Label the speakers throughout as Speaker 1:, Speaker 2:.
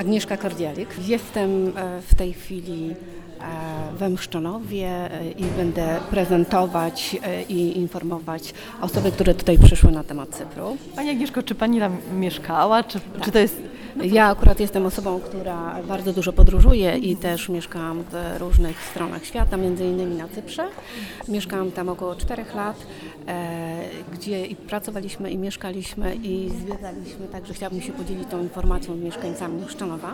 Speaker 1: Agnieszka Kordialik. Jestem e, w tej chwili we Mszczonowie e, i będę prezentować i informować osoby, które tutaj przyszły na temat Cypru.
Speaker 2: Pani Agnieszko, czy Pani tam mieszkała? Czy, tak. czy to jest
Speaker 1: ja akurat jestem osobą, która bardzo dużo podróżuje i też mieszkałam w różnych stronach świata, między innymi na Cyprze. Mieszkałam tam około 4 lat, e, gdzie i pracowaliśmy i mieszkaliśmy i zwiedzaliśmy, także chciałabym się podzielić tą informacją z mieszkańcami Szczanowa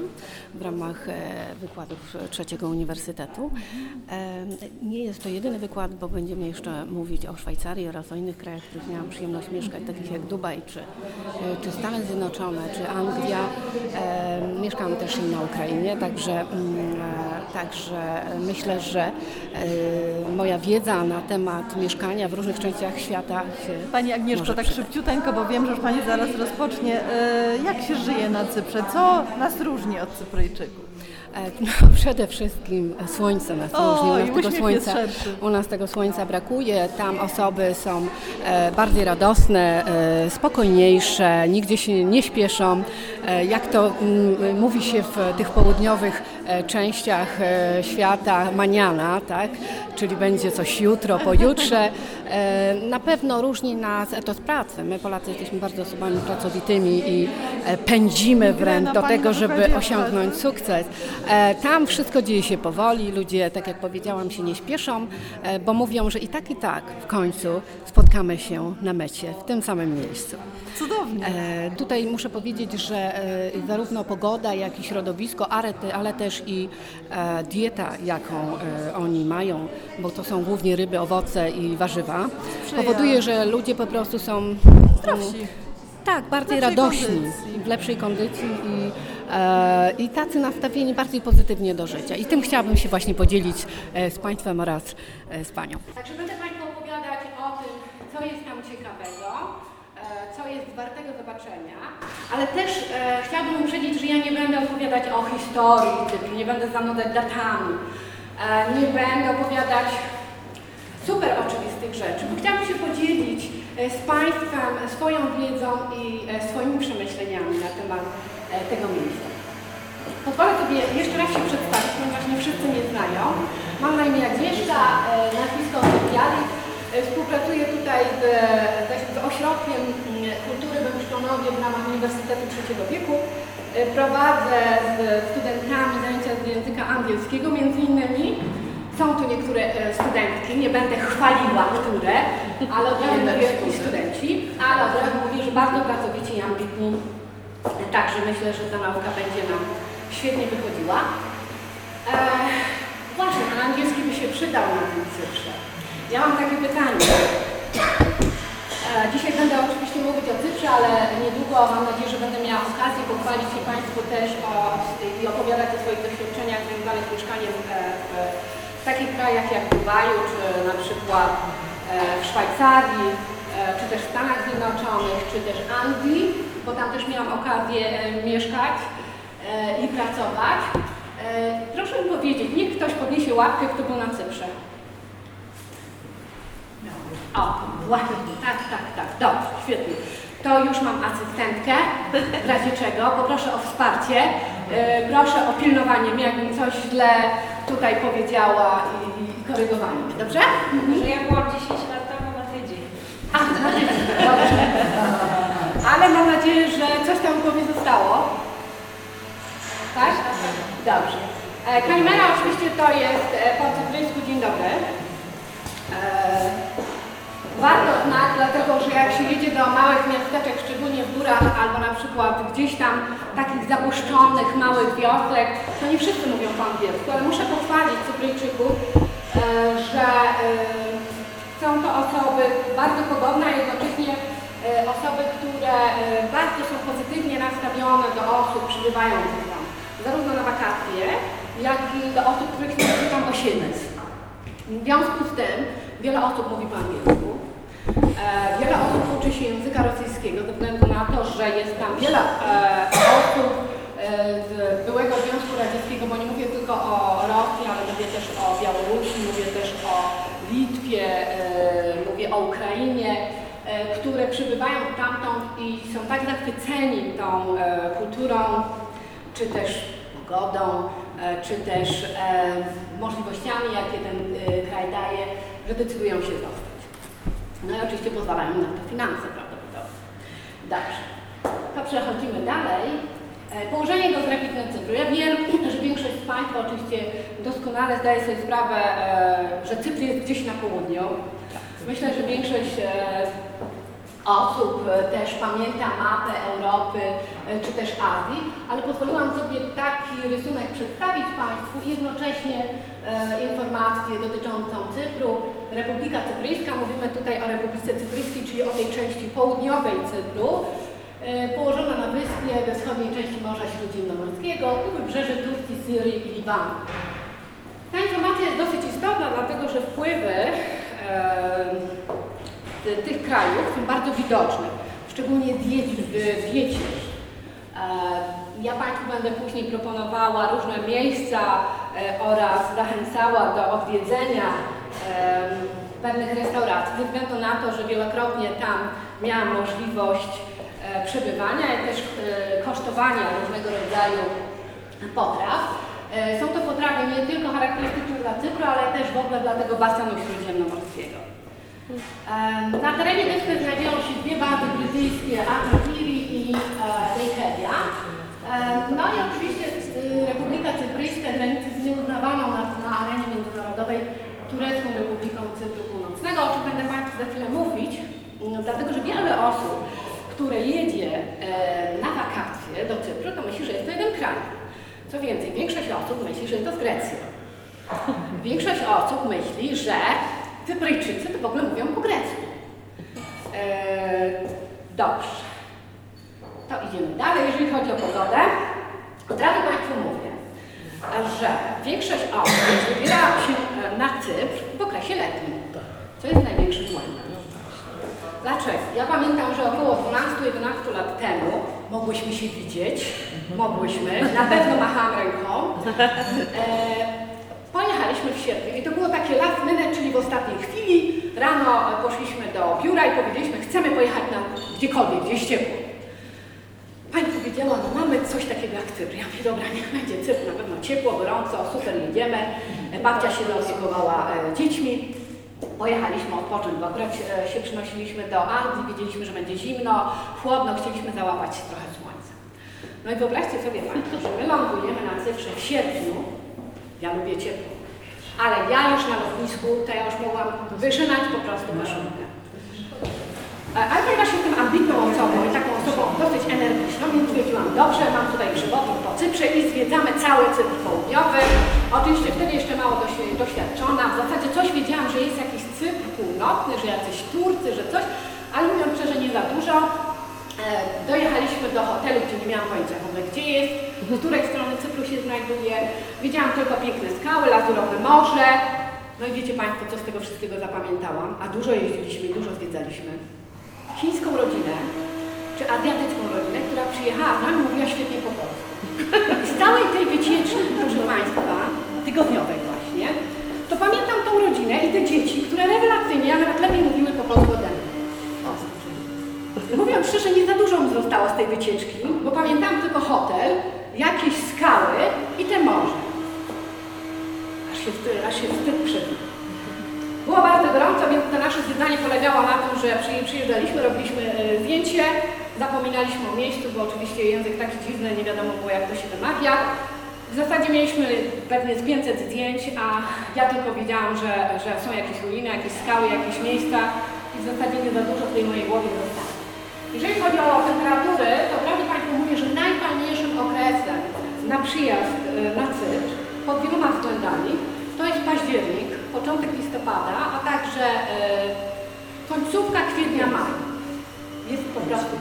Speaker 1: w ramach e, wykładów trzeciego uniwersytetu. E, nie jest to jedyny wykład, bo będziemy jeszcze mówić o Szwajcarii oraz o innych krajach, w których miałam przyjemność mieszkać, takich jak Dubaj, czy, e, czy Stany Zjednoczone, czy Anglia. Mieszkam też i na Ukrainie, także, mm, e, także myślę, że e, moja wiedza na temat mieszkania w różnych częściach świata się
Speaker 2: Pani Agnieszko, tak szybciuteńko, bo wiem, że już Pani zaraz rozpocznie. Jak się żyje na Cyprze? Co nas różni od Cypryjczyków?
Speaker 1: E, no, przede wszystkim słońce nas różni. U nas, tego słońca, u nas tego słońca brakuje. Tam osoby są e, bardziej radosne, e, spokojniejsze, nigdzie się nie śpieszą. Jak to mm, mówi się w tych południowych częściach świata, maniana, tak? czyli będzie coś jutro, pojutrze. Na pewno różni nas etos pracy. My Polacy jesteśmy bardzo osobami pracowitymi i pędzimy wręcz do tego, żeby osiągnąć sukces. E, tam wszystko dzieje się powoli, ludzie, tak jak powiedziałam, się nie śpieszą, e, bo mówią, że i tak, i tak w końcu spotkamy się na mecie, w tym samym miejscu.
Speaker 2: Cudownie.
Speaker 1: E, tutaj muszę powiedzieć, że zarówno pogoda, jak i środowisko, ale też i dieta, jaką oni mają, bo to są głównie ryby, owoce i warzywa, powoduje, że ludzie po prostu są...
Speaker 2: Zdrowsi.
Speaker 1: Tak, bardziej radośni, kondycji. w lepszej kondycji i E, i tacy nastawieni bardziej pozytywnie do życia. I tym chciałabym się właśnie podzielić e, z Państwem oraz e, z Panią. Także będę Państwu opowiadać o tym, co jest tam ciekawego, co jest wartego zobaczenia, ale też e, chciałabym uprzedzić, że ja nie będę opowiadać o historii, typu, nie będę zanudzać datami, e, nie będę opowiadać super oczywistych rzeczy, chciałabym się podzielić z Państwem swoją wiedzą i swoimi przemyśleniami na temat E, tego miejsca. Pozwolę sobie jeszcze raz się przedstawić, ponieważ nie wszyscy mnie znają. Mam na imię Agnieszka, e, nazwisko. E, współpracuję tutaj z, z ośrodkiem kultury we Mszczonowie w ramach Uniwersytetu Trzeciego Wieku. Prowadzę z studentami zajęcia z języka angielskiego, między innymi są tu niektóre studentki, nie będę chwaliła które, ale od razu mówię i studenci, ale od razu mówię, że bardzo pracowici i ambitni Także myślę, że ta nauka będzie nam świetnie wychodziła. E, właśnie, ten angielski by się przydał na tym Cyprze. Ja mam takie pytanie. E, dzisiaj będę oczywiście mówić o Cyprze, ale niedługo mam nadzieję, że będę miała okazję pochwalić się Państwu też o, i opowiadać o swoich doświadczeniach związanych z mieszkaniem w, w takich krajach jak Dubaju, czy na przykład e, w Szwajcarii, e, czy też w Stanach Zjednoczonych, czy też Anglii bo tam też miałam okazję e, mieszkać i pracować. Proszę mi powiedzieć, niech ktoś podniesie łapkę, kto był na Cyprze. O, właśnie, tak, tak, tak, dobrze, świetnie. To już mam asystentkę, w razie czego poproszę o wsparcie, proszę o pilnowanie mnie, jakbym coś źle tutaj powiedziała i, i korygowanie mnie, dobrze?
Speaker 3: Że ja byłam 10 lat temu na tydzień.
Speaker 1: A, na tydzień, dobrze ale mam nadzieję, że coś tam powie zostało. Tak? Dobrze. E, Kalimera oczywiście to jest e, po cypryjsku dzień dobry. E, warto znać, dlatego że jak się jedzie do małych miasteczek, szczególnie w górach, albo na przykład gdzieś tam takich zapuszczonych małych wiosek, to nie wszyscy mówią po angielsku, ale muszę pochwalić Cypryjczyków, że są to osoby bardzo podobne, a jednocześnie E, osoby, które e, bardzo są pozytywnie nastawione do osób przybywających tam, zarówno na wakacje, jak i do osób, których nie tam osiedlec. W związku z tym wiele osób mówi po angielsku, e, wiele osób uczy się języka rosyjskiego ze względu na to, że jest tam wiele osób z byłego Związku Radzieckiego, bo nie mówię tylko o Rosji, ale mówię też o Białorusi, mówię też o Litwie, mówię o Ukrainie, E, które przybywają tamtąd i są tak zachwyceni tą e, kulturą, czy też pogodą, e, czy też e, możliwościami, jakie ten e, kraj daje, że decydują się zostać. No i oczywiście pozwalają na to finanse prawdopodobnie. Dobrze, to przechodzimy dalej. E, Położenie geograficzne Cypru. Ja wiem, że większość z Państwa oczywiście doskonale zdaje sobie sprawę, e, że Cypr jest gdzieś na południu. Myślę, że większość e, osób też pamięta mapę Europy czy też Azji, ale pozwoliłam sobie taki rysunek przedstawić Państwu i jednocześnie e, informację dotyczącą Cypru. Republika Cypryjska, mówimy tutaj o Republice Cypryjskiej, czyli o tej części południowej Cypru, e, położona na wyspie we wschodniej części Morza Śródziemnomorskiego u wybrzeży Turcji, Syrii i Libanu. Ta informacja jest dosyć istotna, dlatego że wpływy ty- tych krajów są bardzo widoczne, szczególnie dieci. E, Ja Państwu będę później proponowała różne miejsca e, oraz zachęcała do odwiedzenia pewnych restauracji, ze względu na to, że wielokrotnie tam miałam możliwość e, przebywania i też e, kosztowania różnego rodzaju potraw. Są to potrawy nie tylko charakterystyczne dla Cypru, ale też w ogóle dla tego basenu śródziemnomorskiego. Em, Na terenie wyspy znajdują się dwie bazy brytyjskie, Atakiri i e. Em, No i oczywiście y, Republika Cypryjska granicy z nieuznawaną na, arenie międzynarodowej Turecką Republiką Cypru Północnego, o czym będę Państwu za chwilę mówić, mm, dlatego że wiele osób, które jedzie e, na wakacje do Cypru, to myśli, że jest to jeden kraj. Co więcej, większość osób myśli, że jest to z Grecji. Większość osób myśli, że Cypryjczycy to w ogóle mówią po grecku. Dobrze. To idziemy dalej. Jeżeli chodzi o pogodę, od razu Państwu mówię, że większość osób wybiera się e, na Cypr w okresie letnim, co jest największym błędem. Dlaczego? Ja pamiętam, że około 12-11 lat temu mogłyśmy się widzieć, mogłyśmy, na pewno machałam ręką. E, pojechaliśmy w sierpniu i to było takie last minute, czyli w ostatniej chwili. Rano poszliśmy do biura i powiedzieliśmy, chcemy pojechać na gdziekolwiek, gdzieś ciepło. Powiedziała, no mamy coś takiego jak Cypr. Ja mówię, dobra, niech będzie Cypr, na pewno ciepło, gorąco, super, jedziemy. Babcia się zaopiekowała e, dziećmi. Pojechaliśmy odpocząć, bo akurat e, się przynosiliśmy do Anglii, wiedzieliśmy, że będzie zimno, chłodno, chcieliśmy załapać trochę słońca. No i wyobraźcie sobie Państwo, że my lądujemy na Cyprze w sierpniu, ja lubię ciepło, ale ja już na lotnisku, to ja już mogłam wyżynać po prostu koszulkę. E, Ale ponieważ jestem ambitną osobą i taką osobą dosyć energiczną, więc stwierdziłam, dobrze, mam tutaj przewodnik po Cyprze i zwiedzamy cały Cypr południowy. Oczywiście wtedy jeszcze mało doświ- doświadczona, w zasadzie coś wiedziałam, że jest jakiś Cypr północny, że jacyś Turcy, że coś, ale mówiąc szczerze, nie za dużo. E, Dojechaliśmy do hotelu, gdzie nie miałam pojęcia w ogóle gdzie jest, z której strony Cypru się znajduje. Widziałam tylko piękne skały, lazurowe morze. No i wiecie Państwo, co z tego wszystkiego zapamiętałam? A dużo jeździliśmy dużo zwiedzaliśmy chińską rodzinę, czy azjatycką rodzinę, która przyjechała z nami, mówiła świetnie po polsku. Z całej tej wycieczki, proszę Państwa, tygodniowej właśnie, to pamiętam tą rodzinę i te dzieci, które rewelacyjnie, a nawet lepiej mówiły po polsku ode mnie. Mówiąc szczerze, nie za dużo mi zostało z tej wycieczki, bo pamiętam tylko hotel, jakieś skały i te morze. Aż się, aż się wstyd przebił. Było bardzo gorąco, więc to nasze zwiedzanie polegało na tym, że przy- przyjeżdżaliśmy, robiliśmy e, zdjęcie, zapominaliśmy o miejscu, bo oczywiście język taki dziwny, nie wiadomo było jak to się wymawia. W zasadzie mieliśmy pewnie z 500 zdjęć, a ja tylko wiedziałam, że, że są jakieś ruiny, jakieś skały, jakieś miejsca i w zasadzie nie za dużo w tej mojej głowie zostało. Jeżeli chodzi o temperatury, to prawdę Państwu mówię, że najfajniejszym okresem na przyjazd e, na Cypr pod wieloma względami to jest październik, początek listopada, a także e, końcówka kwietnia, maj. Jest po prostu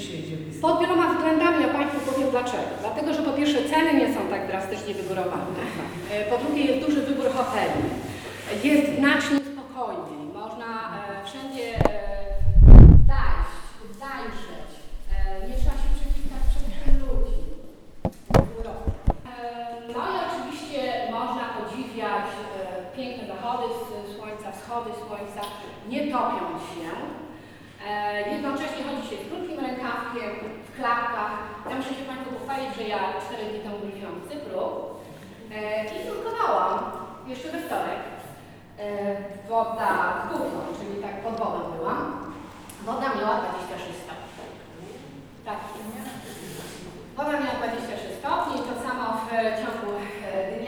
Speaker 4: się jedzie?
Speaker 1: Pod wieloma względami ja Państwu powiem dlaczego. Dlatego, że po pierwsze ceny nie są tak drastycznie wygórowane. E, Po drugie jest duży wybór hoteli. Jest znacznie spokojniej. Można e, wszędzie e, zajść, zajrzeć. E, nie trzeba się przeciskać przez tyle ludzi. E, No i oczywiście można podziwiać e, piękne zachody s- słońca, wschody słońca, nie topiąc się. E, Jednocześnie chodzi się z krótkim rękawkiem, w klapkach. Ja muszę się Państwu pochwalić, że ja 4 dni temu wróciłam z Cypru e, i nurkowałam jeszcze we wtorek. E, woda z górną, czyli tak pod wodą była. Woda miała 26 stopni. Tak. Woda miała 26 stopni, to samo w e, ciągu e,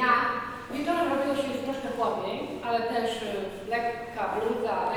Speaker 1: ale też e, lekka bluza,